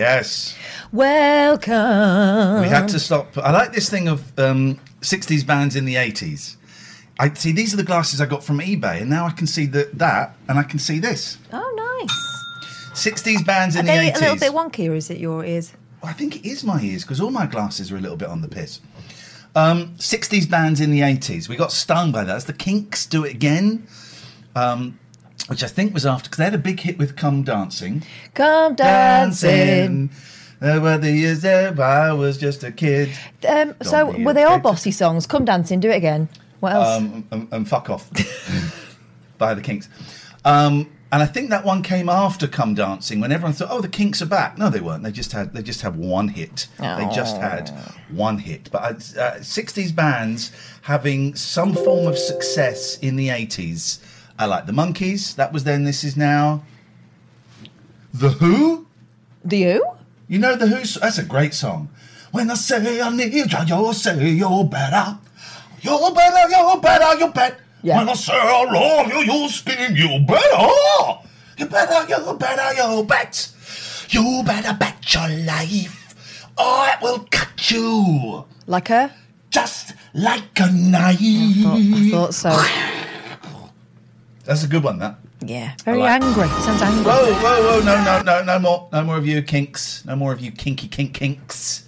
Yes. Welcome. We had to stop. I like this thing of um, 60s bands in the 80s. I see these are the glasses I got from eBay, and now I can see that that, and I can see this. Oh, nice. 60s bands in Are the they 80s. a little bit wonky, or is it your ears? I think it is my ears because all my glasses are a little bit on the piss. Um, 60s bands in the 80s. We got stung by that. That's the Kinks do it again, um, which I think was after because they had a big hit with "Come Dancing." Come dancing. There were the years that I was just a kid. Um, so were they all bossy songs? Come dancing, do it again. What else? um, and, and fuck off by the Kinks. Um, and I think that one came after "Come Dancing" when everyone thought, "Oh, the Kinks are back." No, they weren't. They just had they just had one hit. They just had one hit. But uh, '60s bands having some form of success in the '80s. I like the Monkees. That was then. This is now. The Who. do you? You know the Who's that's a great song. When I say I need you, you say you're better. You're better, you're better, you bet. Yeah. When I say I love you, you scream, you better. You better, you better, you bet. You better bet your life. I will cut you Like her? just like a knife. I thought so. That's a good one, that. Yeah. Very like- angry. Sounds angry. Whoa, whoa, whoa, no, no, no, no more. No more of you kinks. No more of you kinky kink kinks.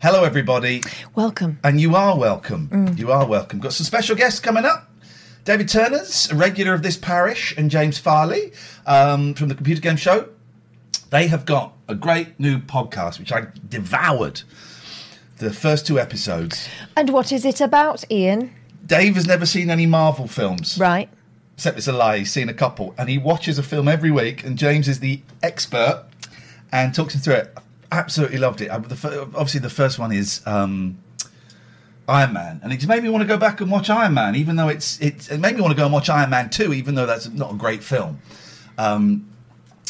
Hello, everybody. Welcome. And you are welcome. Mm. You are welcome. Got some special guests coming up. David Turner's a regular of this parish, and James Farley um, from the Computer Game Show. They have got a great new podcast, which I devoured. The first two episodes. And what is it about, Ian? Dave has never seen any Marvel films, Right. Except it's a lie. He's seen a couple, and he watches a film every week. And James is the expert and talks him through it. Absolutely loved it. Uh, Obviously, the first one is um, Iron Man, and it just made me want to go back and watch Iron Man, even though it's it's it made me want to go and watch Iron Man two, even though that's not a great film. Um,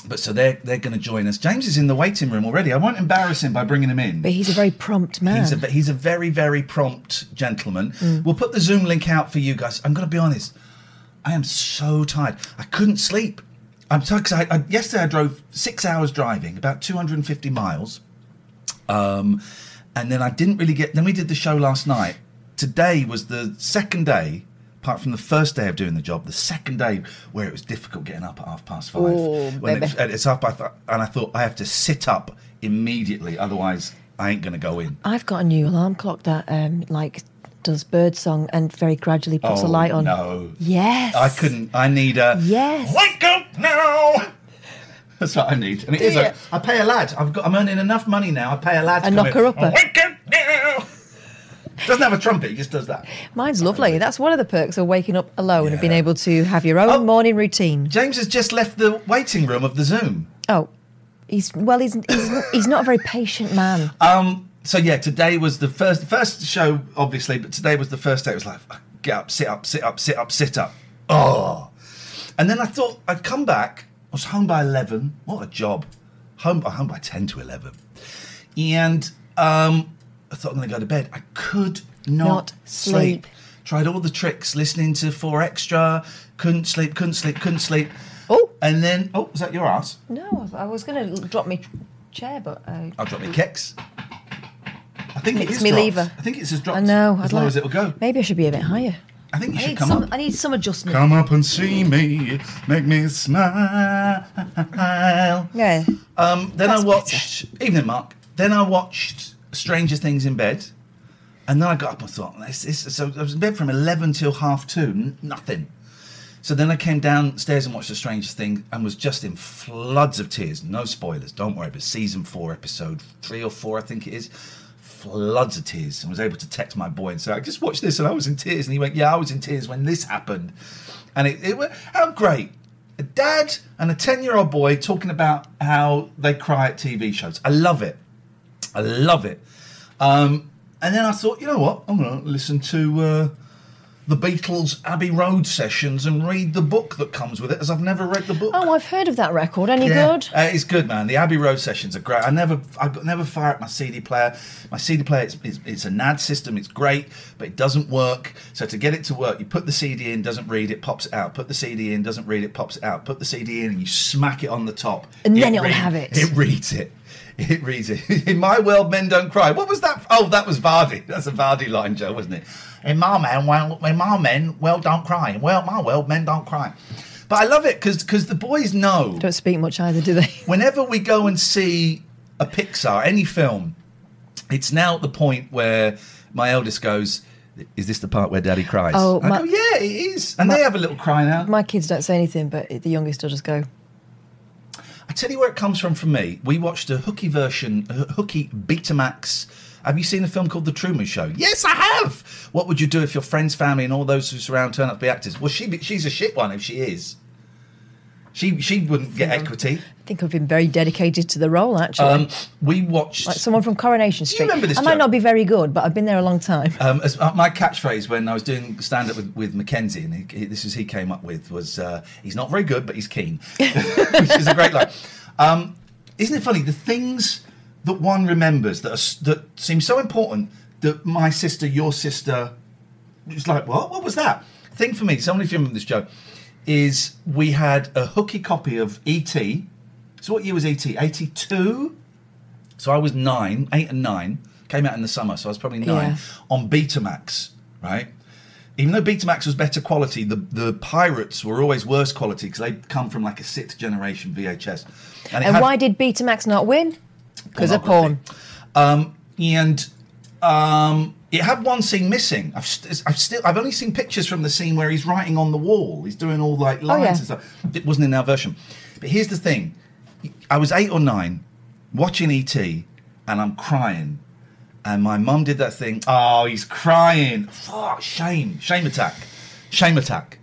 but so they're they're going to join us. James is in the waiting room already. I won't embarrass him by bringing him in. But he's a very prompt man. He's a he's a very very prompt gentleman. Mm. We'll put the Zoom link out for you guys. I'm going to be honest. I am so tired. I couldn't sleep. I'm tired because I, I, yesterday I drove six hours driving, about 250 miles, um, and then I didn't really get. Then we did the show last night. Today was the second day, apart from the first day of doing the job, the second day where it was difficult getting up at half past five. Oh, when it, it's up, I and I thought I have to sit up immediately, otherwise I ain't going to go in. I've got a new alarm clock that um like does bird song and very gradually puts a Oh, light on. No, Yes. I couldn't. I need a Yes. Wake up now. That's what I need, and it is. Do A, you? I pay a lad. I've got. I'm earning enough money now. I pay a lad. to A come in. knocker-upper. Wake up now. Doesn't have a trumpet. He just does that. Mine's lovely. That's one of the perks of waking up alone and being able to have your own Oh. morning routine. James has just left the waiting room of the Zoom. Oh, he's well. He's he's, he's not a very patient man. Um. So yeah, today was the first first show, obviously, but today was the first day. It was like get up, sit up, sit up, sit up, sit up. Oh, and then I thought I'd come back. I was home by eleven. What a job! Home by home by ten to eleven, and um, I thought I'm going to go to bed. I could not, Not sleep. Tried all the tricks, listening to Four Extra. Couldn't sleep. Couldn't sleep. Couldn't sleep. Oh. And then, oh, was that your ass? No, I was going to drop my chair, but uh, I'll drop my kicks. I think It's is me dropped. lever. I think it's as dropped. I know. As I'd low like- as it'll go. Maybe I should be a bit higher. I think you I should need come some. up. I need some adjustment. Come up and see me, make me smile. Yeah. Um, then That's I watched Evening Mark. Then I watched Stranger Things in bed, and then I got up and thought, this, this, so I was in bed from eleven till half two, n- nothing. So then I came downstairs and watched The Stranger Thing and was just in floods of tears. No spoilers, don't worry. But season four, episode three or four, I think it is. Floods of tears. And was able to text my boy and say, I just watched this and I was in tears. And he went, Yeah, I was in tears when this happened. And it, it how great. A dad and a 10 year old boy talking about how they cry at TV shows. I love it. I love it. Um, and then I thought, you know what? I'm going to listen to uh, the Beatles' Abbey Road sessions and read the book that comes with it, as I've never read the book. Oh, I've heard of that record. Any Yeah. good? Uh, it's good, man. The Abbey Road sessions are great. I never, I never fire up my CD player. My CD player, it's, it's, it's a NAD system. It's great, but it doesn't work. So to get it to work, you put the CD in, doesn't read it, pops it out. Put the CD in, doesn't read it, pops it out. Put the CD in, and you smack it on the top, And then it'll have it. It reads it. It reads it. In my world, men don't cry. What was that? Oh, that was Vardy. That's a Vardy line, Joe, wasn't it? In my man, well, in my men, well, don't cry. Well, my world, men don't cry. But I love it because the boys know Don't speak much either, do they? whenever we go and see a Pixar, any film, it's now at the point where my eldest goes, "Is this the part where Daddy cries?" Oh, I my- go, "Yeah, it is," and they have a little cry now. My kids don't say anything, but the youngest will just go. I tell you where it comes from for me. We watched a hooky version, a hooky Betamax. Have you seen the film called The Truman Show? Yes, I have. What would you do if your friends, family, and all those who surround turn up to be actors? Well, she she's a shit one if she is. She she wouldn't get equity. I think I've been very dedicated to the role, actually. Um, we watched. like someone from Coronation Street. remember this I might not be very good, but I've been there a long time. Um, as, uh, my catchphrase when I was doing stand up with, with Mackenzie, and he, he, this is he came up with was uh, he's not very good, but he's keen, which is a great line. Um, isn't it funny the things that one remembers that are, that seem so important that my sister, your sister, was like, what? What was that? Thing for me, so only if you remember this joke, is we had a hooky copy of E.T. So what year was E.T.? 82? So I was nine, eight and nine. Came out in the summer, so I was probably nine. Yeah. On Betamax, right? Even though Betamax was better quality, the, the pirates were always worse quality because they'd come from like a sixth generation VHS. it And had why did Betamax not win? Because of porn. Um, and um, it had one scene missing. I've, st- I've still, I've only seen pictures from the scene where he's writing on the wall. He's doing all like lines Oh, yeah. and stuff. It wasn't in our version. But here's the thing: I was eight or nine, watching ET, and I'm crying. And my mum did that thing. Oh, he's crying. Oh, shame, shame attack, shame attack.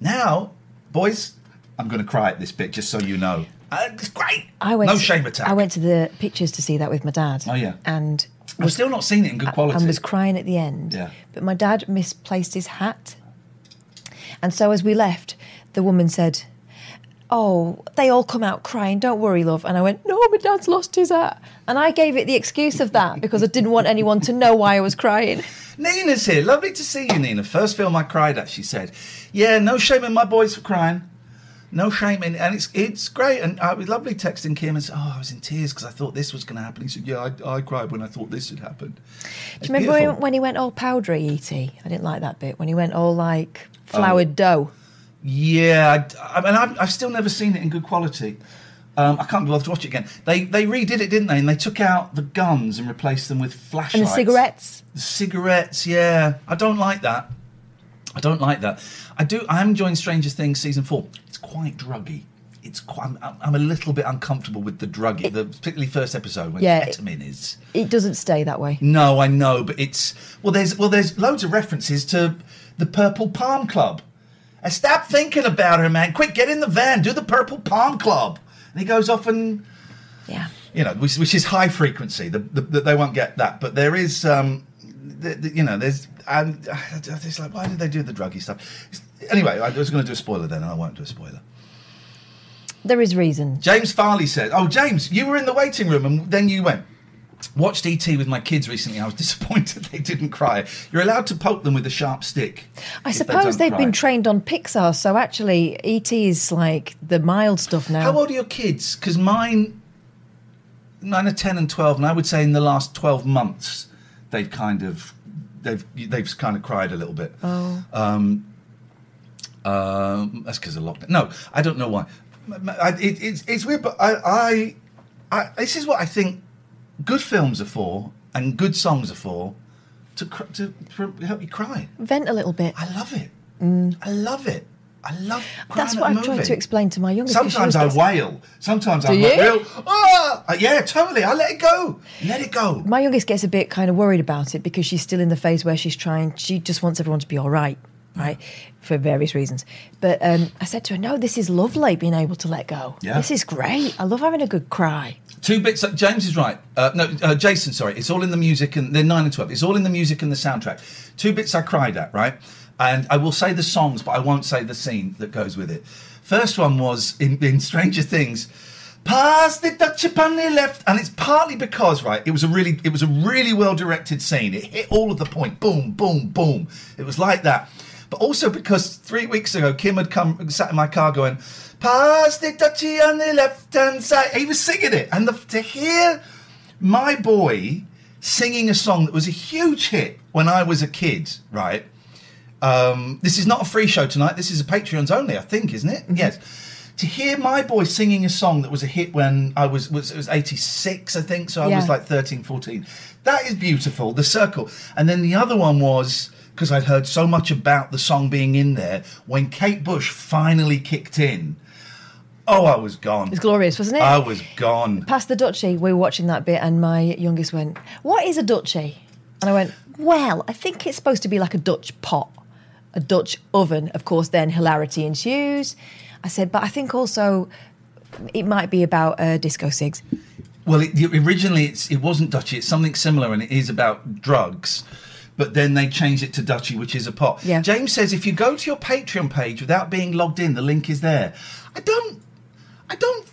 Now, boys, I'm going to cry at this bit just so you know. Uh, it's great. I went no to, shame attack. I went to the pictures to see that with my dad. Oh, yeah. And I've still not seeing it in good quality. and was crying at the end. Yeah. But my dad misplaced his hat. And so as we left, the woman said, Oh, they all come out crying. Don't worry, love. And I went, No, my dad's lost his hat. And I gave it the excuse of that because I didn't want anyone to know why I was crying. Nina's here. Lovely to see you, Nina. First film I cried at, she said. Yeah, no shame in my boys for crying. No shame in, and it's it's great. And uh, it was lovely texting Kim and said, "Oh, I was in tears because I thought this was going to happen." He said, "Yeah, I, I cried when I thought this had happened." Do you remember when, when he went all powdery, E.T.? I didn't like that bit. When he went all like floured dough. Yeah, I, I mean, I've, I've still never seen it in good quality. Um, I can't be bothered to watch it again. They they redid it, didn't they? And they took out the guns and replaced them with flashlights. And the cigarettes. The cigarettes, yeah. I don't like that. I don't like that. I do. I am enjoying Stranger Things season four. It's quite druggy. It's quite. I'm, I'm a little bit uncomfortable with the druggy, the particularly first episode when Yeah. ketamine is. It doesn't stay that way. No, I know, but it's well. There's well, there's loads of references to the Purple Palm Club. And stop thinking about her, man. Quick, get in the van, do the Purple Palm Club. And he goes off and Yeah. you know, which, which is high frequency. The, the, the, they won't get that, but there is, um, the, the, you know, there's, and it's like, why did they do the druggy stuff? Anyway, I was going to do a spoiler then, and I won't do a spoiler. There is reason. James Farley said, "Oh, James, you were in the waiting room, and then you went." Watched ET with my kids recently. I was disappointed they didn't cry. You're allowed to poke them with a sharp stick. I they suppose they've cry. been trained on Pixar, so actually ET is like the mild stuff now. How old are your kids? Because mine, mine are ten and twelve, and I would say in the last twelve months, they've kind of, they've they've kind of cried a little bit. Oh. Um, um, that's because of lockdown. No, I don't know why. M- m- I, it, it's it's weird, but I, I, I, this is what I think good films are for, and good songs are for, to cr- to help you cry. Vent a little bit. I love it. I love it. I love. That's what I'm a trying to explain to my youngest. Sometimes I wail. Sometimes I'm Do like you? real. Ah, Uh, yeah, totally. I let it go. Let it go. My youngest gets a bit kind of worried about it because she's still in the phase where she's trying. She just wants everyone to be all right, right, for various reasons. But um, I said to her, "No, this is lovely. Being able to let go. Yeah. This is great. I love having a good cry." Two bits. James is right. Uh, no, uh, Jason. Sorry. It's all in the music, and they're nine and twelve. It's all in the music and the soundtrack. Two bits I cried at. Right, and I will say the songs, but I won't say the scene that goes with it. First one was in, in Stranger Things. Pass the Dutchie on the left, and it's partly because right, it was a really, it was a really well directed scene. It hit all of the point, boom, boom, boom. It was like that, but also because three weeks ago Kim had come, sat in my car going, "Pass the Dutchie on the left hand side." He was singing it, and the, to hear my boy singing a song that was a huge hit when I was a kid, right? Um, this is not a free show tonight. This is a Patreons only, I think, isn't it? Yes. To hear my boy singing a song that was a hit when I was, was it was 86, I think, so I was like 13, 14. That is beautiful, the circle. And then the other one was because I'd heard so much about the song being in there when Kate Bush finally kicked in. Oh, I was gone. It's glorious, wasn't it? I was gone. Past the duchy, we were watching that bit, and my youngest went, "What is a duchy?" And I went, "Well, I think it's supposed to be like a Dutch pot, a Dutch oven." Of course, then hilarity ensues. I said, "But I think also it might be about uh, disco cigs." Well, it, originally it's, it wasn't Dutchy. It's something similar, and it is about drugs. But then they changed it to Dutchy, which is a pot. Yeah. James says if you go to your Patreon page without being logged in, the link is there. I don't. I don't.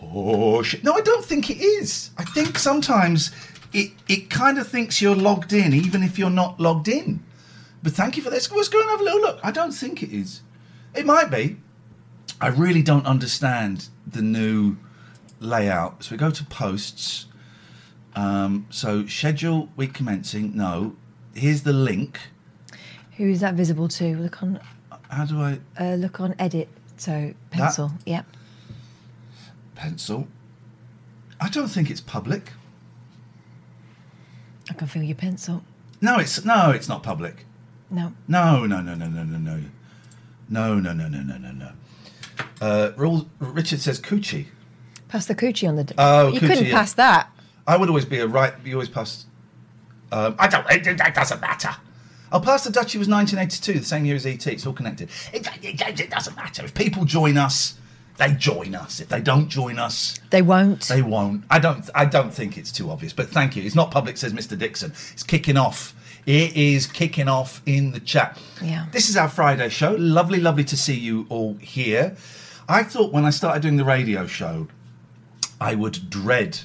Oh shit! No, I don't think it is. I think sometimes it it kind of thinks you're logged in, even if you're not logged in. But thank you for this. Let's go and have a little look. I don't think it is. It might be. I really don't understand the new layout. So we go to posts. Um, so schedule week commencing. No, here's the link. Who is that visible to? Look on, How do I uh, look on edit. So pencil. Yep. pencil? I don't think it's public. I can feel your pencil. No, it's no, it's not public. No. No, no, no, no, no, no, no. No, no, no, no, no, no, no. Uh, Richard says coochie. Pass the coochie on the. D- oh, you coochie, couldn't yeah. pass that. I would always be a right. You always pass. Um, I don't. It, it doesn't matter. I'll pass the Duchy was 1982, the same year as ET. It's all connected. It, it, it doesn't matter. If people join us, they join us. If they don't join us, they won't. They won't. I don't. I don't think it's too obvious. But thank you. It's not public, says Mr. Dixon. It's kicking off it is kicking off in the chat. Yeah. This is our Friday show. Lovely, lovely to see you all here. I thought when I started doing the radio show, I would dread.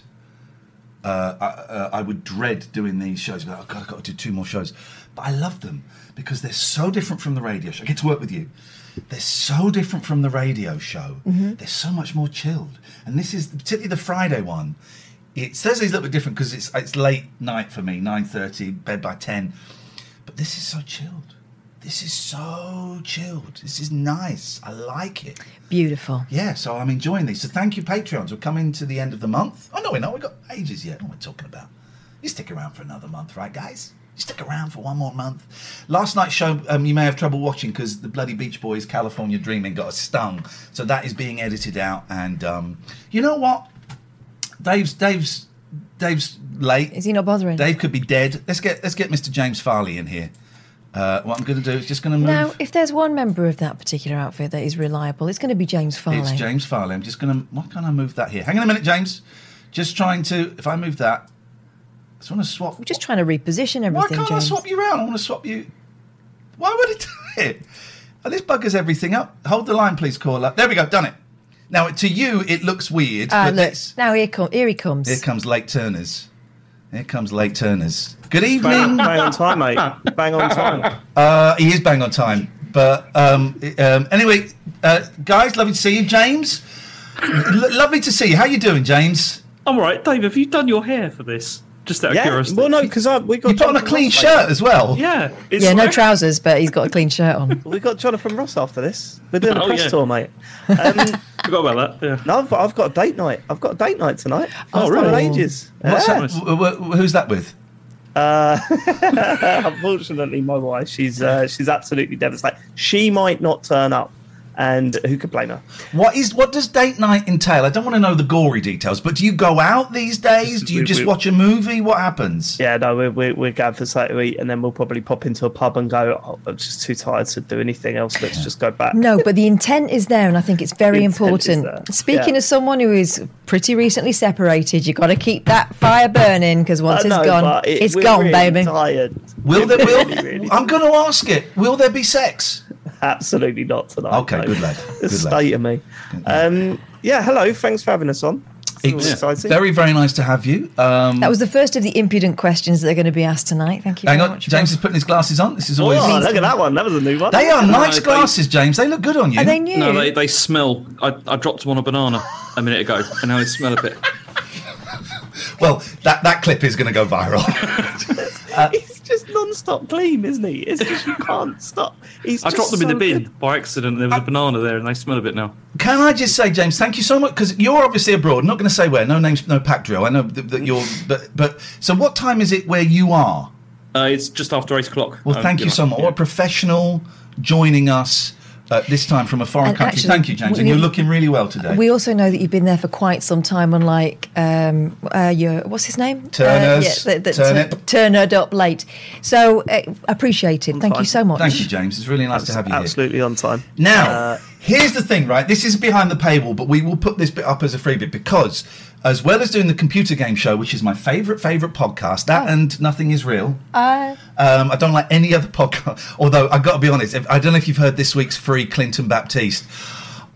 Uh, I, uh, I would dread doing these shows. Like, oh God, I've got to do two more shows. But I love them because they're so different from the radio show. I get to work with you. They're so different from the radio show. They're so much more chilled. And this is particularly the Friday one. It's Thursday's a little bit different because it's it's late night for me, nine thirty, bed by ten. But this is so chilled. This is so chilled. This is nice. I like it. Beautiful. Yeah, so I'm enjoying these. So thank you, Patreons. We're coming to the end of the month. Oh, no, we're not. We've got ages yet. What are we talking about? You stick around for another month, right, guys? You stick around for one more month. Last night's show, um, you may have trouble watching because the bloody Beach Boys' California Dreaming got us stung. So that is being edited out. And um, you know what? Dave's Dave's Dave's late. Is he not bothering? Dave could be dead. Let's get let's get Mr. James Farley in here. Uh, what I'm going to do is just going to move. Now, if there's one member of that particular outfit that is reliable, it's going to be James Farley. It's James Farley. I'm just going to. Why can't I move that here? Hang on a minute, James. Just trying to. If I move that, I just want to swap. We're just trying to reposition everything. Why can't James. I swap you around? I want to swap you. Why would it do it? Oh, this buggers everything up. Hold the line, please, caller. There we go. Done it. Now, to you, it looks weird. Ah, but look, now here, come, here he comes. Here comes late Turners. Here comes late Turners. Good Bang, evening. bang on time, mate. Bang on time. Uh, he is bang on time. But um, um, anyway, uh, guys, lovely to see you, James. L- lovely to see you. How you doing, James? I'm all right, Dave. Have you done your hair for this? Just out of Yeah. curiosity. Well, no, because we got You put on a clean Ross, shirt as well. Yeah. It's yeah, no trousers, but he's got a clean shirt on. We got Jonathan Ross after this. We're doing a Oh, press yeah. tour, mate. Um, Forgot about that. Yeah. no, I've got, I've got a date night. I've got a date night tonight. Oh, First time really? ages. What's Yeah. that? W- w- who's that with? Unfortunately, my wife, she's uh, she's absolutely devastated. She might not turn up, and who could blame her? What is what does date night entail? I don't want to know the gory details, but do you go out these days? Do you We- just we- watch a movie? What happens? Yeah, no, we're, we're, we're going for something to eat, and then we'll probably pop into a pub and go, oh, I'm just too tired to do anything else. Let's just go back. No, but the intent is there, and I think it's very The intent is important. Speaking yeah. as someone who is pretty recently separated, you've got to keep that fire burning because once know, it's gone, but it, has gone, really baby. Tired. Will there? Will, Really, really I'm going to ask it. Will there be sex? Absolutely not tonight. Okay, no. good lad, The good lad. state of me. Um, yeah, hello. Thanks for having us on. It's It's exciting. very, very nice to have you. Um, That was the first of the impudent questions that are going to be asked tonight. Thank you hang very on, much. James is putting his glasses on. This is always. Oh, look at that one. That was a new one. They are nice they- glasses, James. They look good on you. Are they new? No, they, they smell. I, I dropped them on a banana a minute ago, and now they smell a bit. Well, that, that clip is going to go viral. He's just non-stop gleam, isn't he? It's just you can't stop. He's I dropped them in the bin good. by accident. There was a banana there, and they smell a bit now. Can I just say, James, thank you so much because you're obviously abroad. I'm not going to say where. No names, no pack drill. I know that, that you're, but but so what time is it where you are? Uh, it's just after eight o'clock. Well, Um, thank you know, so much. yeah. What a professional joining us uh, this time from a foreign And country. actually, thank you, James, and you're looking really well today. We also know that you've been there for quite some time, unlike um, uh, your what's his name? Turners. Uh, yeah, the, the, Turnip. Turned up late. So uh, appreciated. Thank fine. you so much. Thank you, James. It's really nice to have you here. Absolutely on time. Now, Uh, here's the thing, right? This is behind the paywall, but we will put this bit up as a free bit because, as well as doing the computer game show, which is my favourite, favourite podcast, that and Nothing Is Real. Uh, Um, I don't like any other podcast. Although I've got to be honest, if, I don't know if you've heard this week's free Clinton Baptiste.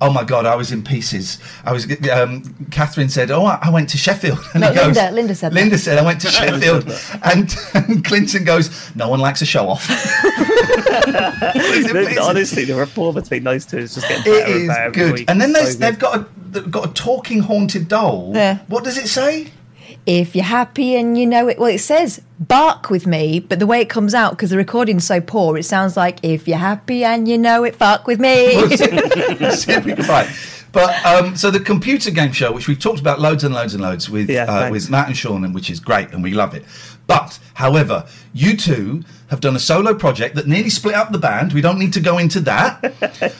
Oh my God, I was in pieces. I was. Um, Catherine said, "Oh, I I went to Sheffield." And No, he goes- Linda- Linda said that. Linda said, "I went to Sheffield," and, and Clinton goes, "No one likes a show off." He's in the- pieces. honestly, the rapport between those two is just getting It better and is better every good. week. And then It's they, so they've got a they've got a talking haunted doll. Yeah. What does it say? If you're happy and you know it, well, it says bark with me, but the way it comes out because the recording's so poor, it sounds like if you're happy and you know it, fuck with me. We'll see, if we can find. But um, so the computer game show, which we've talked about loads and loads and loads with Yeah, uh, with Matt and Sean, and which is great, and we love it. But however, you two have done a solo project that nearly split up the band. We don't need to go into that.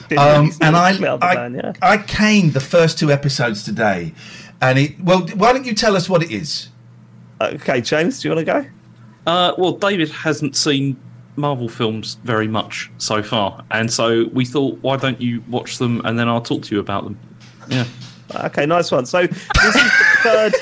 Um, and I, split up the I, band, yeah. I came the first two episodes today, and it. Well, why don't you tell us what it is? Okay, James, do you want to go? Uh, well, David hasn't seen Marvel films very much so far, and so we thought, why don't you watch them and then I'll talk to you about them. Yeah. Okay, nice one. So this is the third.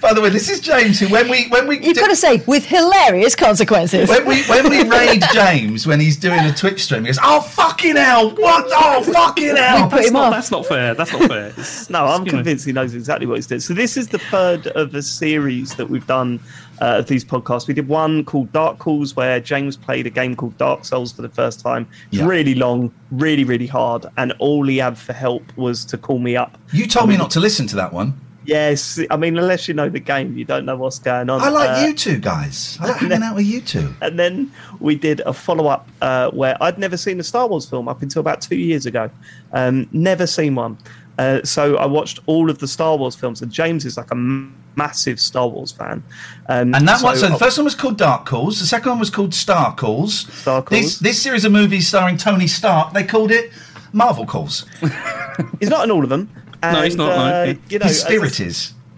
By the way, this is James. Who, when we when we You've do- got to say, with hilarious consequences. when we when we raid James when he's doing a Twitch stream, he goes, "Oh fucking hell! What? Oh fucking hell!" put That's him not, off. that's not fair. That's not fair. No, I'm convinced he knows exactly what he's doing. So this is the third of a series that we've done uh, of these podcasts. We did one called Dark Calls, where James played a game called Dark Souls for the first time. It's Yeah. really long, really, really hard, and all he had for help was to call me up. You told me not to listen to that one. Yes, I mean, unless you know the game, you don't know what's going on. I like Uh, you two guys. I like hanging out with you two. And then we did a follow up uh, where I'd never seen a Star Wars film up until about two years ago. Um, never seen one. Uh, so I watched all of the Star Wars films, and James is like a m- massive Star Wars fan. Um, And that one. So the first one was called Dark Calls. The second one was called Star Calls. Star Calls. This this series of movies starring Tony Stark. They called it Marvel Calls. he's not in all of them. And, no, he's not. Uh, no. You know, His spirit is.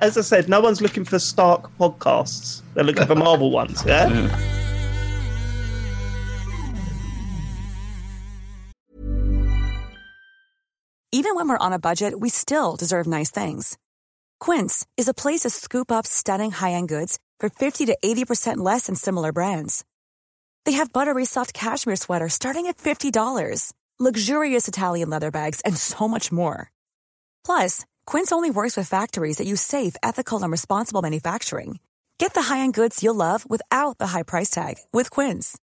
As I said, no one's looking for Stark podcasts. They're looking for Marvel ones. Yeah? yeah. Even when we're on a budget, we still deserve nice things. Quince is a place to scoop up stunning high-end goods for fifty to eighty percent less than similar brands. They have buttery soft cashmere sweaters starting at fifty dollars, luxurious Italian leather bags, and so much more. Plus, Quince only works with factories that use safe, ethical, and responsible manufacturing. Get the high-end goods you'll love without the high price tag with Quince.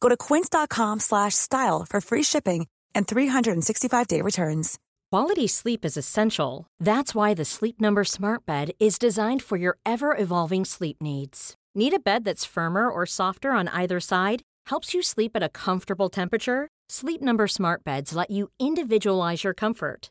Go to quince.com slash style for free shipping and 365-day returns. Quality sleep is essential. That's why the Sleep Number Smart Bed is designed for your ever evolving sleep needs. Need a bed that's firmer or softer on either side? Helps you sleep at a comfortable temperature? Sleep Number Smart Beds let you individualize your comfort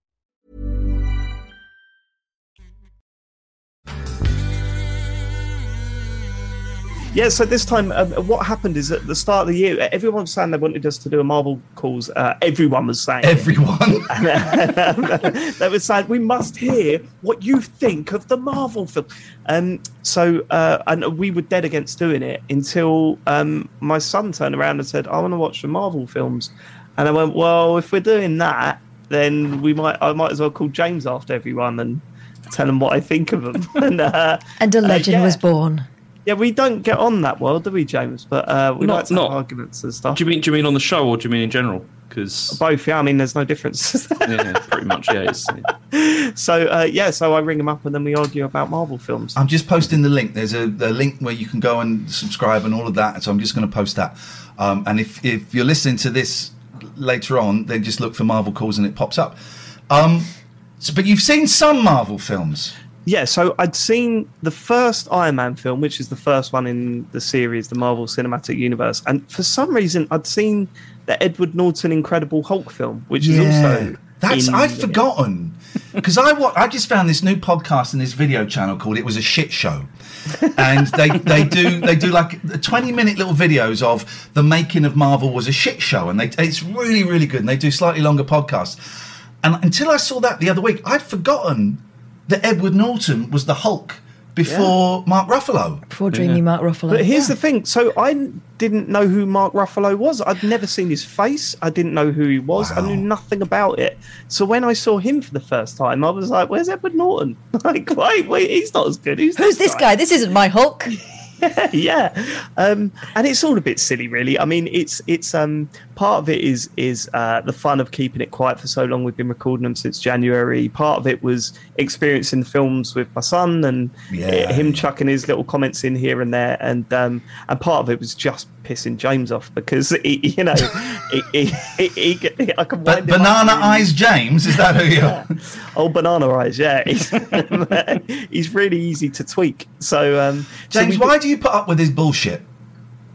Yeah, so this time, um, what happened is at the start of the year, everyone was saying they wanted us to do a Marvel calls. Uh, everyone was saying. Everyone. they were saying, we must hear what you think of the Marvel film. Um, so, uh, and we were dead against doing it until um, my son turned around and said, I want to watch the Marvel films. And I went, well, if we're doing that, then we might, I might as well call James after everyone and tell him what I think of them. and, uh, And a legend yeah. was born. Yeah, we don't get on that well, do we, James? But uh, we Not- like to have not- arguments and stuff. Do you mean do you mean on the show or do you mean in general? Because Both, yeah. I mean, there's no difference. yeah, pretty much, yeah. It's, so uh, yeah, so I ring him up and then we argue about Marvel films. I'm just posting the link. There's a, a link where you can go and subscribe and all of that. So I'm just going to post that. Um, and if, if you're listening to this later on, then just look for Marvel calls and it pops up. Um, so, but you've seen some Marvel films. Yeah, so I'd seen the first Iron Man film, which is the first one in the series, the Marvel Cinematic Universe, and for some reason I'd seen the Edward Norton Incredible Hulk film, which is also That's in- I'd forgotten. Because I wa- I just found this new podcast and this video channel called "It Was a Shit Show," and they they do they do like twenty minute little videos of the making of Marvel was a shit show, and they it's really really good, and they do slightly longer podcasts. And until I saw that the other week, I'd forgotten that Edward Norton was the Hulk before Mark Ruffalo. Before dreamy Mark Ruffalo. But here's the thing: so I didn't know who Mark Ruffalo was. I'd never seen his face. I didn't know who he was. I knew nothing about it. So when I saw him for the first time, I was like, "Where's Edward Norton? like, wait, wait, he's not as good. Who's, Who's this guy? This isn't my Hulk. yeah, um, and it's all a bit silly, really. I mean, it's it's um, part of it is is uh, the fun of keeping it quiet for so long. We've been recording them since January. Part of it was experiencing the films with my son and Yeah. uh, him chucking his little comments in here and there, and um, and part of it was just pissing James off because he, you know, he, he, he, I can But wind him up Banana Eyes James is that who you are? Oh, banana eyes, yeah. He's, he's really easy to tweak. So, um, so James, we- why do you put up with his bullshit?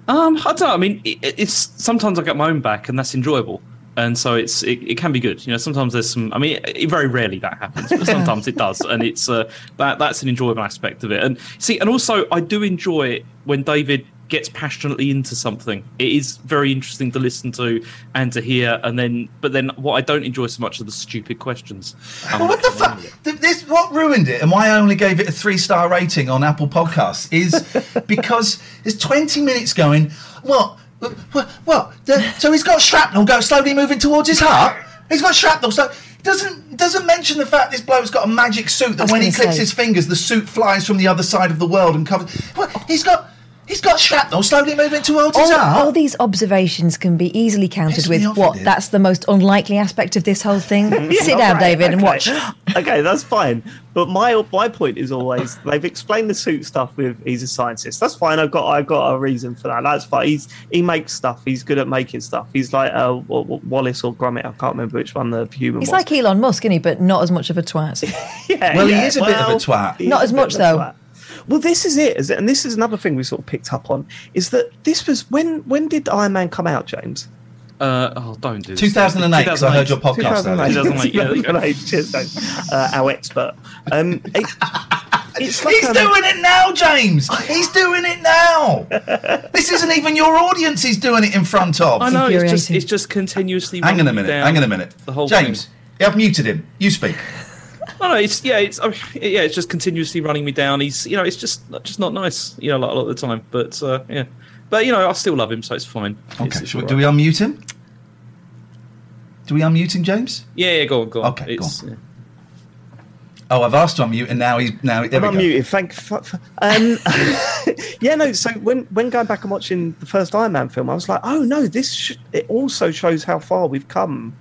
Um, I don't know. I mean, it, it's sometimes I get my own back, and that's enjoyable. And so it's it, it can be good. You know, sometimes there's some. I mean, it, very rarely that happens, but sometimes it does, and it's uh, that that's an enjoyable aspect of it. And see, and also I do enjoy it when David gets passionately into something. It is very interesting to listen to and to hear. And then, but then, what I don't enjoy so much are the stupid questions. Um, Well, what the fuck? This what ruined it, and why I only gave it a three star rating on Apple Podcasts is because there's 20 minutes going. What? What? What? The, so he's got shrapnel go slowly moving towards his heart. He's got shrapnel. So it doesn't doesn't mention the fact this bloke's got a magic suit that when he gonna clicks say. his fingers, the suit flies from the other side of the world and covers. What? He's got. He's got shrapnel slowly moving towards his All, arm. all these observations can be easily countered Piss with what? it. That's the most unlikely aspect of this whole thing. Yeah, Sit down, right, David, and watch. okay, that's fine. But my my point is always they've explained the suit stuff with he's a scientist. That's fine. I've got I've got a reason for that. That's fine. He's he makes stuff. He's good at making stuff. He's like uh, Wa- Wa- Wallace or Gromit. I can't remember which one the human He's was. like Elon Musk, isn't he? But not as much of a twat. yeah, Well, he is a bit of a twat. Not as much, of a though. Twat. Well, this is it, is it, and this is another thing we sort of picked up on is that this was when when did Iron Man come out, James? Uh, oh, don't do this. 2008, because I heard your podcast. 2008. earlier. 2008, yeah. 2008, cheers, James. Uh, our expert. Um, it- it's like He's um, doing it now, James. He's doing it now. this isn't even your audience. He's doing it in front of. I know it's just it's just continuously. Hang on a minute. Hang on a minute. The whole James, Thing. I've muted him. You speak. No, no, it's yeah, it's I mean, yeah, it's just continuously running me down. He's you know, it's just just not nice, you know, like, a lot of the time. But uh, yeah, but you know, I still love him, so it's fine. Okay. it's shall we, all do we unmute him? Do we unmute him, James? Yeah, yeah, go on, go on. Okay, go on. yeah. Oh, I've asked to unmute, and now he's now. There I'm we go. unmuted. Thank. F- f- um, yeah, no. So when when going back and watching the first Iron Man film, I was like, oh no, this sh- it also shows how far we've come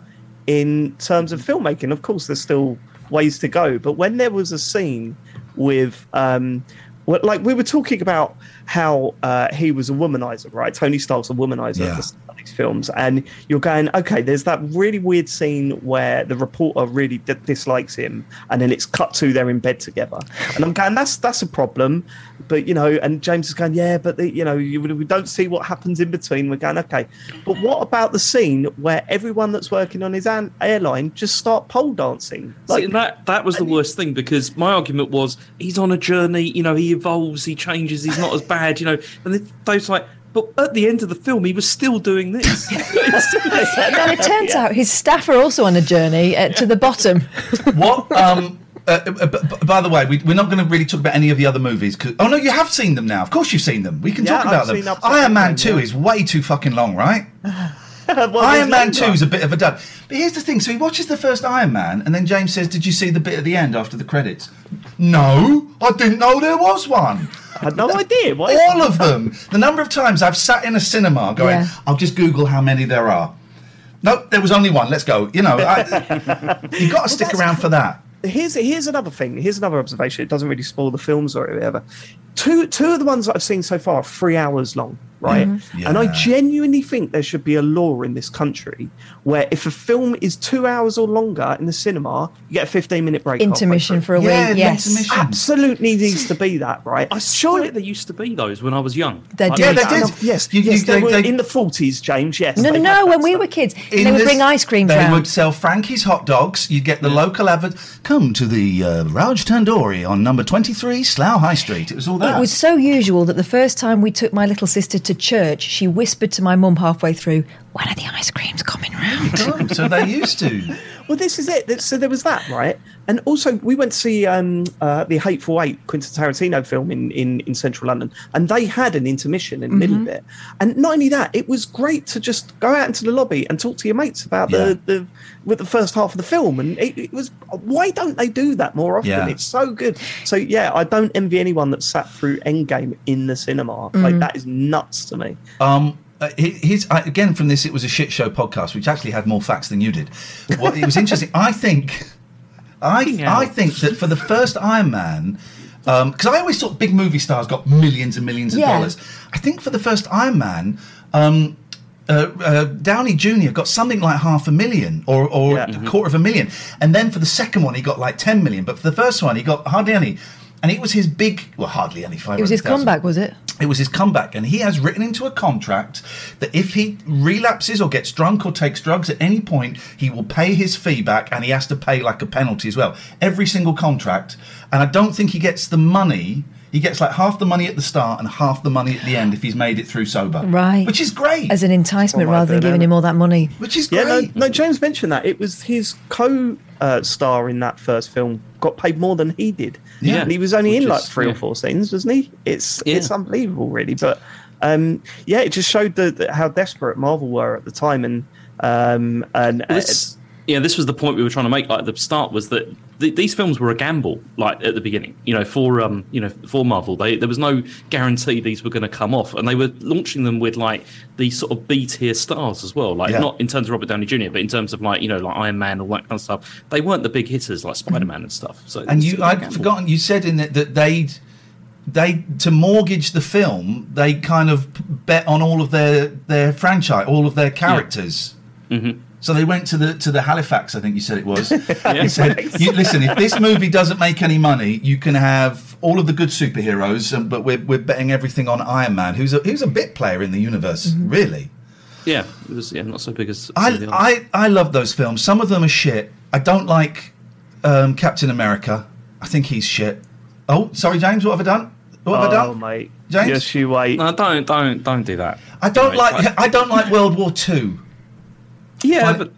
in terms of filmmaking. Of course, there's still ways to go, but when there was a scene with, um, what, like we were talking about how uh, he was a womanizer, right? Tony Stark's a womanizer Yeah. At the start of these films, and you're going, okay, there's that really weird scene where the reporter really d- dislikes him, and then it's cut to they're in bed together, and I'm going, that's that's a problem, but you know, and James is going, yeah, but the, you know, you, we don't see what happens in between. We're going, okay, but what about the scene where everyone that's working on his an- airline just start pole dancing? See, that that was the worst thing because my argument was he's on a journey. You know, he evolves, he changes, he's not as bad. You know, and was like, but at the end of the film, he was still doing this. And it turns out his staff are also on a journey uh, to the bottom. What? Um. Uh, uh, b- b- by the way, we, we're not going to really talk about any of the other movies. 'cause- oh no, you have seen them now. Of course, you've seen them. We can Yeah, talk about I've them. seen up to Iron Man Two yeah. is way too fucking long, right? Well, Iron Man Two is a bit of a dud. But here's the thing: so he watches the first Iron Man, and then James says, "Did you see the bit at the end after the credits?" No, I didn't know there was one. I had no idea. Why? All of them. The number of times I've sat in a cinema going, Yeah. "I'll just Google how many there are." No, there was only one. Let's go. You know, I, you got to stick that's- around for that. here's here's another thing. Here's another observation. It doesn't really spoil the films or whatever. Two two of the ones that I've seen so far are three hours long, right? Mhm. And I genuinely think there should be a law in this country where if a film is two hours or longer in the cinema, you get a fifteen minute break. Intermission for a Yeah, week. Yes. intermission. Absolutely needs to be that, right? I swear there used to be those when I was young. They did. Yeah, they did. yes, You- you- they, they- were they- in the forties, James. Yes, No, no, no. When that we were kids, In they would this- bring ice cream They round. would sell Frankie's hot dogs. You'd get the local advert. Come to the uh, Raj Tandoori on number 23 Slough High Street. It was all that. It was so usual that the first time we took my little sister to church, she whispered to my mum halfway through, "When are the ice creams coming round?" Oh, so they used to. Well, this is it. So there was that, right? And also, we went to see um, uh, the Hateful Eight, Quentin Tarantino film in, in, in central London, and they had an intermission in the middle of it. And not only that, it was great to just go out into the lobby and talk to your mates about Yeah. the, the with the first half of the film. And it, it was why don't they do that more often? Yeah. It's so good. So yeah, I don't envy anyone that sat through Endgame in the cinema. Like that is nuts to me. Um, uh, he- here's uh, again from this. It was a shit show podcast, which actually had more facts than you did. What it was interesting. I think, I Yeah. I think that for the first Iron Man, because I always thought big movie stars got millions and millions of Yeah. dollars. I think for the first Iron Man. Um, uh, uh, Downey Jr. got something like half a million or, or Yeah. a quarter of a million. And then for the second one, he got like 10 million. But for the first one, he got hardly any. And it was his big, well, hardly any. It was his 500,000. comeback, was it? It was his comeback, and he has written into a contract that if he relapses or gets drunk or takes drugs at any point, he will pay his fee back, and he has to pay like a penalty as well. Every single contract, and I don't think he gets the money. He gets like half the money at the start and half the money at the end if he's made it through sober. Right. which is great. As an enticement rather than giving him all that money. which is Yeah, no, great. no. James mentioned that it was his co-star in that first film got paid more than he did. Yeah. and he was only Which in like is- three yeah. or four scenes, wasn't he? It's Yeah. it's unbelievable, really. But um, yeah, it just showed the, the, how desperate Marvel were at the time, and um, and uh, This, yeah, this was the point we were trying to make. Like at the start was that th- these films were a gamble, like at the beginning. You know, for um, you know, for Marvel, they, there was no guarantee these were going to come off, and they were launching them with like these sort of B tier stars as well. Like Yeah. not in terms of Robert Downey Jr., but in terms of like you know, like Iron Man, all that kind of stuff. They weren't the big hitters like Spider Man and stuff. So And you, I'd forgotten. You said in it that they'd they to mortgage the film. They kind of bet on all of their their franchise, all of their characters. Mm-hmm. So they went to the to the Halifax, I think you said it was. You said, you, "Listen, if this movie doesn't make any money, you can have all of the good superheroes, um, but we're we're betting everything on Iron Man, who's a who's a bit player in the universe, really." Yeah, it was yeah, not so big as. I, some of the others. I, I love those films. Some of them are shit. I don't like um, Captain America. I think he's shit. Oh, sorry, James. What have I done? What have I Oh, done? mate. James? Yes, you wait. No, don't don't don't do that. I don't You know, it's like. I don't like World War Two. Yeah, Fine. but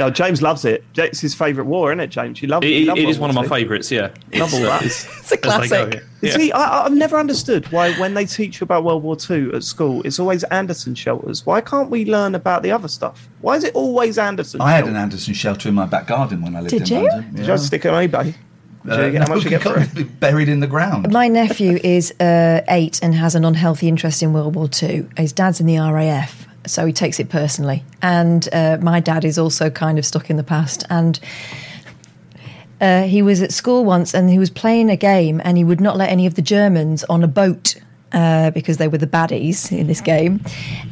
No, James loves it. It's his favourite war, isn't it, James? You love it, you love it is one of my favourites. Yeah, Love all that. It's, It's a as go, classic. yeah. See, I, I've never understood why when they teach you about World War Two at school, it's always Anderson shelters. Why can't we learn about the other stuff? Why is it always Anderson? I had an? Anderson shelter in my back garden when I lived Did in you? London. Did you just stick it on eBay? Did Uh, you get, how much you get for it? because buried in the ground. My nephew is uh, eight and has an unhealthy interest in World War Two. His dad's in the RAF, so he takes it personally. And uh, my dad is also kind of stuck in the past. And uh, he was at school once and he was playing a game, and he would not let any of the Germans on a boat. Uh, because they were the baddies in this game,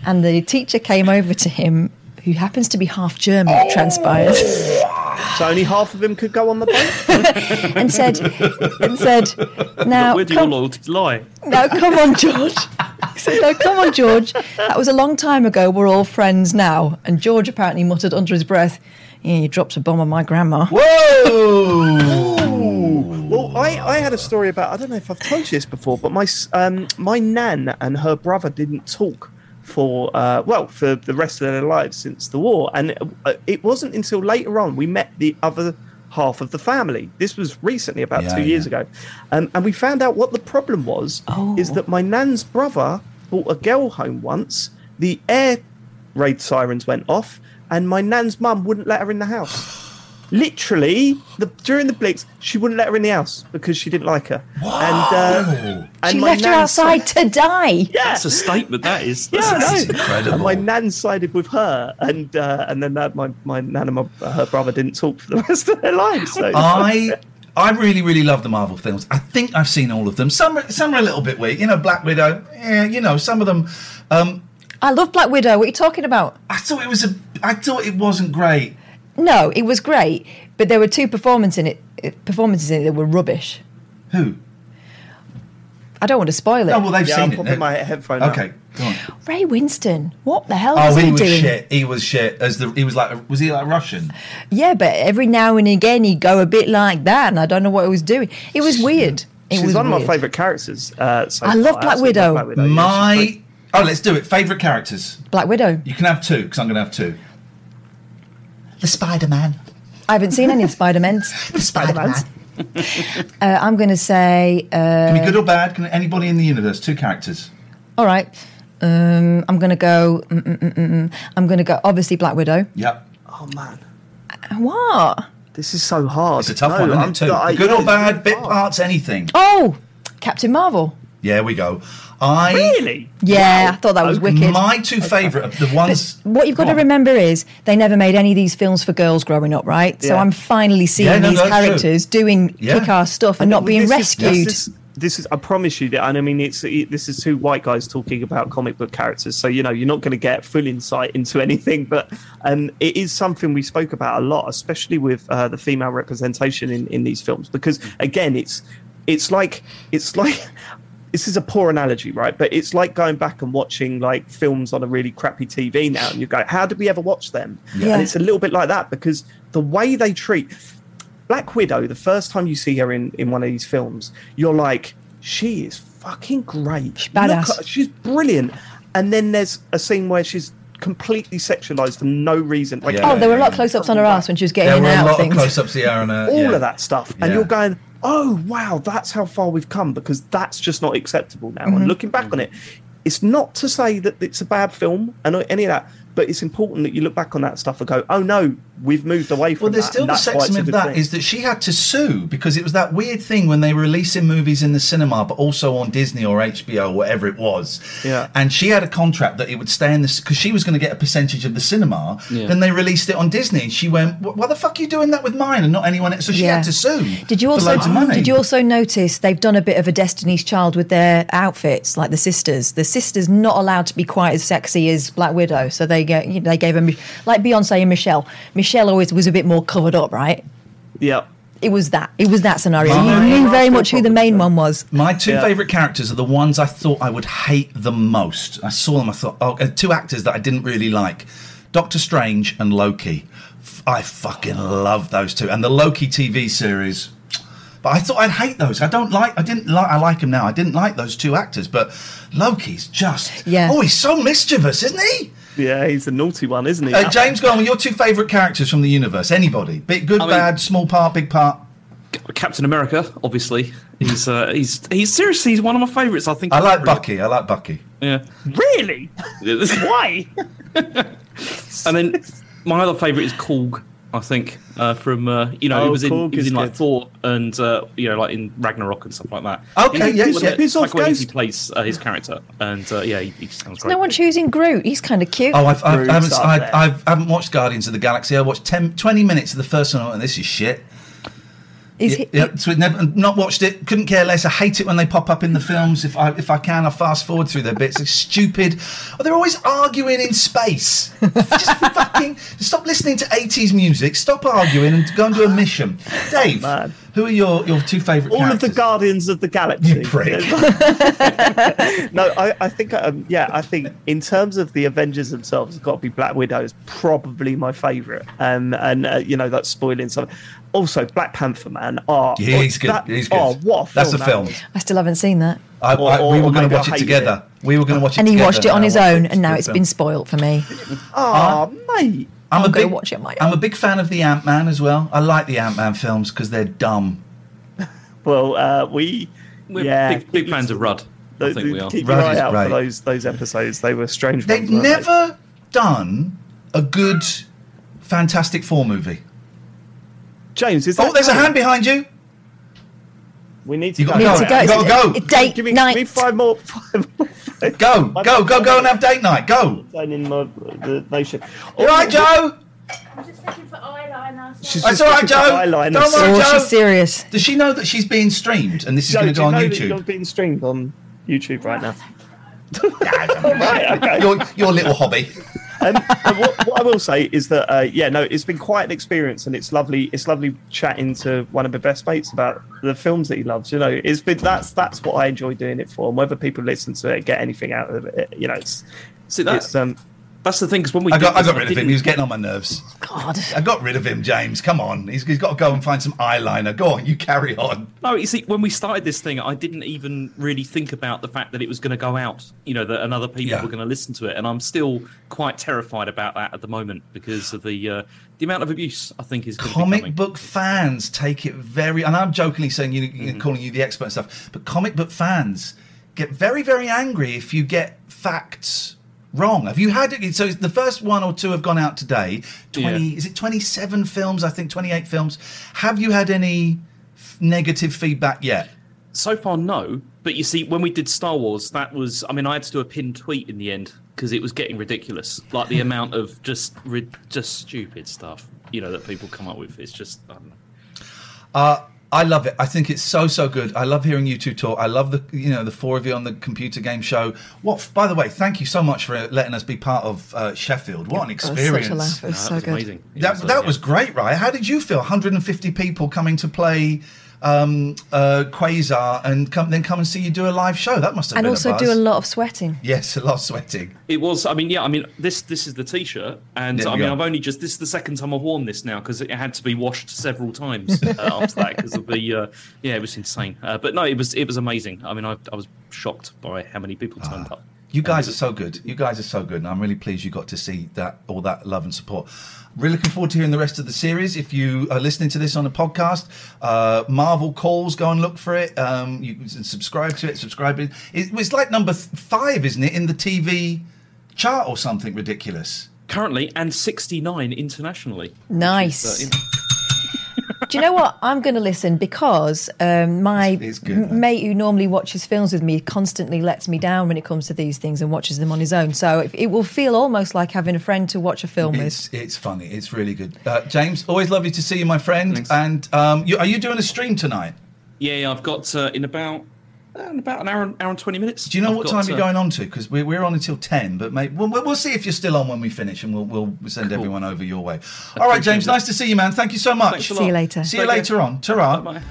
and the teacher came over to him, who happens to be half German, transpires. So only half of him could go on the boat. and said, and said, now Where do your come, loyalties lie? now come on, George. He said, no, come on, George. That was a long time ago. We're all friends now. And George apparently muttered under his breath, yeah, you dropped a bomb on my grandma. Whoa! well, I, I had a story about. I don't know if I've told you this before, but my um, my nan and her brother didn't talk for uh, well for the rest of their lives since the war, and uh, it wasn't until later on we met the other half of the family. This was recently, about Yeah, two years yeah. ago, um, and we found out what the problem was. Is that my nan's brother brought a girl home once. The air raid sirens went off, and my nan's mum wouldn't let her in the house. Literally, the, during the blitz, she wouldn't let her in the house because she didn't like her. And, uh, and She my left her nan outside to die. Yeah, That's a statement. That is. yeah, I That's incredible. And my nan sided with her, and uh, and then that, my my nan and my, her brother didn't talk for the rest of their lives. So I I really really love the Marvel films. I think I've seen all of them. Some are- some are a little bit weak. You know, Black Widow. Yeah, you know, some of them. Um, I love Black Widow. What are you talking about? I thought it was a. I thought it wasn't great. No, it was great, but there were two performances in it. Performances in it that were rubbish. Who? I don't want to spoil it. Oh well, they've yeah, seen I'm it. popping my headphone. out. Okay, go on. Ray Winstone. What the hell Oh, was he he, was doing? shit. He was shit. As the he was like, was he like Russian? Yeah, but every now and again he'd go a bit like that, and I don't know what he was doing. It was weird. It She's was one of my favourite characters. Uh, so I love. Black absolutely love Widow. Yeah, she's My great. oh, let's do it. Favorite characters. Black Widow. You can have two because I'm going to have two. The Spider Man. I haven't seen any of Spider Man's. The Spider Man. Uh, I'm going to say, uh, Can be good or bad. Can anybody in the universe? Two characters. all right. Um, I'm going to go. Mm, mm, mm, mm, mm. I'm going to go. Obviously, Black Widow. Yep. Oh man, What? this is so hard. It's a tough No, one, isn't I'm- it? Too. I- good yeah, or it's bad, bit hard. parts, anything. Oh, Captain Marvel. Yeah, we go. I Really? Yeah, I thought that was wicked. My two favourite, the ones. What you've got Go to on. remember is they never made any of these films for girls growing up, right? So I'm finally seeing Yeah, no, these that's true. characters doing Yeah. kick-ass stuff and not being this is- rescued. this, is, this is, I promise you that, and I mean, it's it, this is two white guys talking about comic book characters, so you know you're not going to get full insight into anything, but um, it is something we spoke about a lot, especially with uh, the female representation in, in these films, because again, it's it's like it's like. This is a poor analogy, right? But it's like going back and watching like films on a really crappy TV now, and you go, "How did we ever watch them?" Yeah. And it's a little bit like that because the way they treat Black Widow, the first time you see her in, in one of these films, you're like, she is fucking great. She's badass. she's brilliant. And then there's a scene where she's completely sexualized for no reason. Like Yeah. oh, there were a lot of close-ups on her ass when she was There getting were in and a lot of of close-ups here and uh, all yeah. of that stuff. And Yeah. you're going, oh, wow, that's how far we've come because that's just not acceptable now. And mm-hmm. looking back on mm-hmm. it, it's not to say that it's a bad film and any of that, but it's important that you look back on that stuff and go, oh no, we've moved away from that. Well, there's that. still the that's why it's a sexism of good that thing." is that she had to sue because it was that weird thing when they were releasing movies in the cinema, but also on Disney or HBO or whatever it was. Yeah. And she had a contract that it would stay in this because she was going to get a percentage of the cinema. Yeah. Then they released it on Disney. and She went, "Why the fuck are you doing that with mine and not anyone else?" So she Yeah. had to sue. Did you for also loads of money. did you also notice they've done a bit of a Destiny's Child with their outfits, like the sisters? The sisters not allowed to be quite as sexy as Black Widow, so they get you they gave them like Beyonce and Michelle. Michelle always was a bit more covered up, right? yeah. It was that. It was that scenario. Mine- you knew very much who the main one was. My two Yeah. favourite characters are the ones I thought I would hate the most. I saw them, I thought, oh, uh, two actors that I didn't really like Doctor Strange and Loki. I fucking love those two. And the Loki TV series. But I thought I'd hate those. I don't like, I didn't like, I like them now. I didn't like those two actors, but Loki's just, Yeah. oh, he's so mischievous, isn't he? Yeah, he's a naughty one, isn't he? Uh, James, go on your two favourite characters from the universe. Anybody? Big, good, I mean- bad, small part, big part. Captain America, obviously. He's uh, he's he's seriously he's one of my favourites. I think. I like Really- Bucky. I like Bucky. Yeah. Really? Why? and then my other favourite is Korg. I think uh, from uh, you know Oh, he was in Korg he was in like good. Thor and uh, you know like in Ragnarok and stuff like that. Okay, He- yeah, yeah. Piss off, Taika Waititi Ghost. plays uh, his character, and uh, yeah, he, he sounds great. No one choosing Groot. He's kind of cute. Oh, I've, I've, I, haven't, up I, there. I've, I haven't watched Guardians of the Galaxy. I watched 10, 20 minutes of the first one, and this is shit. Is Yeah, yeah, so never, not watched it. Couldn't care less. I hate it when they pop up in the films. If I if I can, I fast forward through their bits. It's stupid. Oh, they're always arguing in space. Just fucking stop listening to eighties music. Stop arguing and go and do a mission. Oh, Dave, man. Who are your, your two favourite? All of the Guardians of the Galaxy. You prick. no, I, I think, um, yeah, I think in terms of the Avengers themselves, it's got to be Black Widow is probably my favourite. Um, and, uh, you know, that's spoiling something. Also, Black Panther, man. Oh, Yeah, he's good. that- he's good. Oh, what a film That's a that film. was. I still haven't seen that. I, Or- I, we or were going to watch it hated together. We were going to watch it And he together. watched it on his own, it. and now Good it's film. been spoilt for me. Oh, mate. I'm I'll a big, watch it on my I'm own. a big fan of the Ant Man as well. I like the Ant Man films because they're dumb. Well, uh, we. We're yeah, big, big fans of Rudd. I Keep- think we are. Keep Rudd your eye out great. for those those episodes. They were strange. They've ones, weren't they? never done a good Fantastic Four movie. James, is that Oh, there's a hand behind you. We need to You go. gotta Need go. to go. You gotta go. It's Date Give me, night. give me five more. Five more five Go, more- go, go, go and have date night. Go. Sign in my, the nation. You all right, Joe? I'm just looking for eyeliner. She's That's just all right, looking for Joe. eyeliner. Don't worry, Oh, Joe. she's serious. Does she know that she's being streamed and this is Joe, going to do go you on know that You're YouTube? being streamed on YouTube right now. right, okay. Your, your little hobby. Um, and what, what I will say is that uh, yeah, no, it's been quite an experience, and it's lovely. It's lovely chatting to one of my best mates about the films that he loves. You know, it's been that's that's what I enjoy doing it for. And whether people listen to it, get anything out of it, you know, it's See that it's um. That's the thing because when we I got, did I got rid of him. He was getting on my nerves. God. I got rid of him, James. Come on. He's, he's got to go and find some eyeliner. Go on, you carry on. No, you see, when we started this thing, I didn't even really think about the fact that it was going to go out. You know, that and other people Yeah. were going to listen to it, and I'm still quite terrified about that at the moment because of the uh, the amount of abuse I think is gonna be comic book fans take it very and i'm jokingly saying you Mm-hmm. calling you the expert and stuff but comic book fans get very very angry if you get facts wrong have you had it so the first one or two have gone out today 20 Yeah. is it 27 films i think 28 films have you had any f- negative feedback yet So far, no. But you see, when we did Star Wars, that was. I mean, I had to do a pinned tweet in the end because it was getting ridiculous. Like the amount of just, just stupid stuff, you know, that people come up with. It's just. I don't know. Uh, I love it. I think it's so so good. I love hearing you two talk. I love the you know the four of you on the computer game show. What? By the way, thank you so much for letting us be part of uh, Sheffield. What an That was experience! such a laugh. It was No, so that was good. amazing. It That was, uh, that yeah. was great, right? How did you feel? 150 people coming to play um, uh, Quasar and come, then come and see you do a live show. That must have And been also a buzz. do a lot of sweating. Yes, a lot of sweating. It was. I mean, yeah. I mean, this this is the T-shirt, and There I mean, go. I've only just this is the second time I've worn this now because it had to be washed several times uh, after that because of the uh, yeah, it was insane. Uh, but no, it was it was amazing. I mean, I, I was shocked by how many people turned up. You guys are so good. You guys are so good, and I'm really pleased you got to see that all that love and support. Really looking forward to hearing the rest of the series. If you are listening to this on a podcast, uh, Marvel calls, go and look for it. Um, you can subscribe to it. Subscribe it. It was like number five, isn't it, in the TV chart or something ridiculous? Currently, and 69 internationally. Nice. Which is, Do you know what? I'm going to listen because um, my It's- it's good, m- mate who normally watches films with me constantly lets me down when it comes to these things and watches them on his own. So it, it will feel almost like having a friend to watch a film with. It's it's funny. It's really good. Uh, James, always lovely to see you, my friend. Thanks. And um, you, are you doing a stream tonight? yeah, yeah, I've got uh, in about in about an hour, hour and 20 minutes. Do you know I've what got, time you're uh, going on to? Because we're, we're on until 10, but mate, we'll, we'll see if you're still on when we finish and we'll, we'll send everyone over your way. All right, appreciate James, it. nice to see you, man. Thank you so much. See you lot. later. See you Take care. later on. Ta